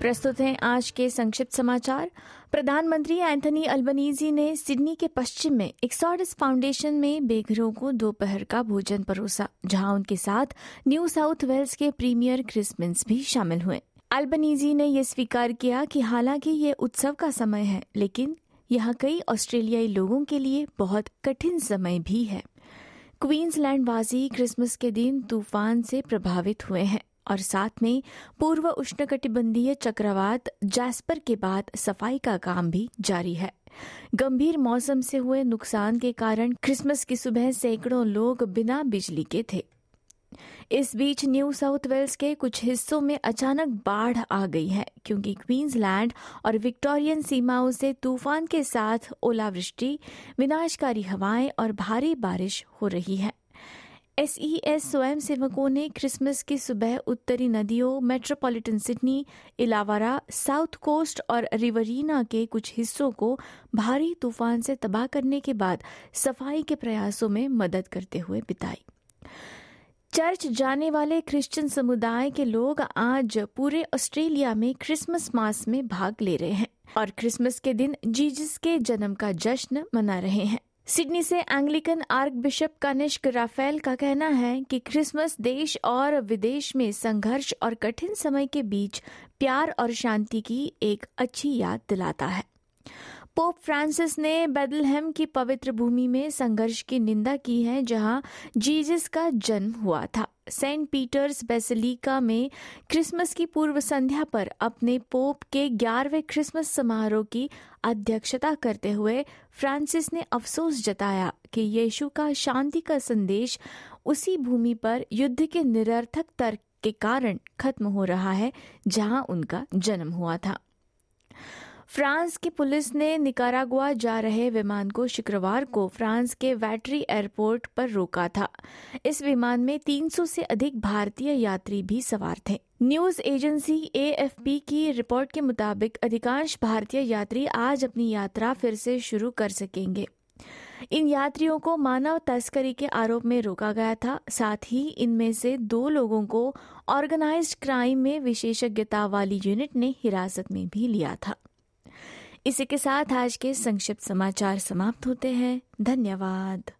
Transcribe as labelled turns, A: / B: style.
A: प्रस्तुत हैं आज के संक्षिप्त समाचार। प्रधानमंत्री एंथनी अल्बनीजी ने सिडनी के पश्चिम में एक्सॉडस फाउंडेशन में बेघरों को दोपहर का भोजन परोसा, जहाँ उनके साथ न्यू साउथ वेल्स के प्रीमियर क्रिसमिस भी शामिल हुए। अल्बनीजी ने यह स्वीकार किया कि हालाँकि ये उत्सव का समय है, लेकिन यहाँ कई ऑस्ट्रेलियाई लोगों के लिए बहुत कठिन समय भी है। क्वींसलैंड वासी क्रिसमस के दिन तूफ़ान से प्रभावित हुए हैं। और साथ में पूर्व उष्णकटिबंधीय चक्रवात जैस्पर के बाद सफ़ाई का काम भी जारी है। गंभीर मौसम से हुए नुकसान के कारण क्रिसमस की सुबह सैकड़ों लोग बिना बिजली के थे। इस बीच न्यू साउथ वेल्स के कुछ हिस्सों में अचानक बाढ़ आ गई है, क्योंकि क्वींसलैंड और विक्टोरियन सीमाओं से तूफ़ान के साथ ओलावृष्टि, विनाशकारी हवाएँ और भारी बारिश हो रही है। एसईएस स्वयं सेवकों ने क्रिसमस की सुबह उत्तरी नदियों metropolitan Sydney Illawarra South Coast और रिवरीना के कुछ हिस्सों को भारी तूफ़ान से तबाह करने के बाद सफ़ाई के प्रयासों में मदद करते हुए बिताई। चर्च जाने वाले क्रिश्चियन समुदाय के लोग आज पूरे ऑस्ट्रेलिया में क्रिसमस मास में भाग ले रहे हैं और क्रिसमस के दिन जीजस के जन्म का जश्न मना रहे हैं। सिडनी से Anglican archbishop Kanishka Raffel का कहना है कि क्रिसमस देश और विदेश में संघर्ष और कठिन समय के बीच प्यार और शांति की एक अच्छी याद दिलाता है। पोप फ्रांसिस ने बेदलहम की पवित्र भूमि में संघर्ष की निंदा की है, जहाँ जीजस का जन्म हुआ था। सेंट पीटर्स बेसिलिका में क्रिसमस की पूर्व संध्या पर अपने पोप के ग्यारहवें क्रिसमस समारोह की अध्यक्षता करते हुए फ्रांसिस ने अफसोस जताया कि यीशु का शांति का संदेश उसी भूमि पर युद्ध के निरर्थक तर्क के कारण खत्म हो रहा है, जहाँ उनका जन्म हुआ था। फ्रांस की पुलिस ने निकारागुआ जा रहे विमान को शुक्रवार को फ्रांस के वैटरी एयरपोर्ट पर रोका था। इस विमान में 300 से अधिक भारतीय यात्री भी सवार थे। न्यूज़ एजेंसी एएफपी की रिपोर्ट के मुताबिक अधिकांश भारतीय यात्री आज अपनी यात्रा फिर से शुरू कर सकेंगे। इन यात्रियों को मानव तस्करी के आरोप में रोका गया था। साथ ही इनमें से दो लोगों को ऑर्गेनाइज्ड क्राइम में विशेषज्ञता वाली यूनिट ने हिरासत में भी लिया था। इसी के साथ आज के संक्षिप्त समाचार समाप्त होते हैं। धन्यवाद।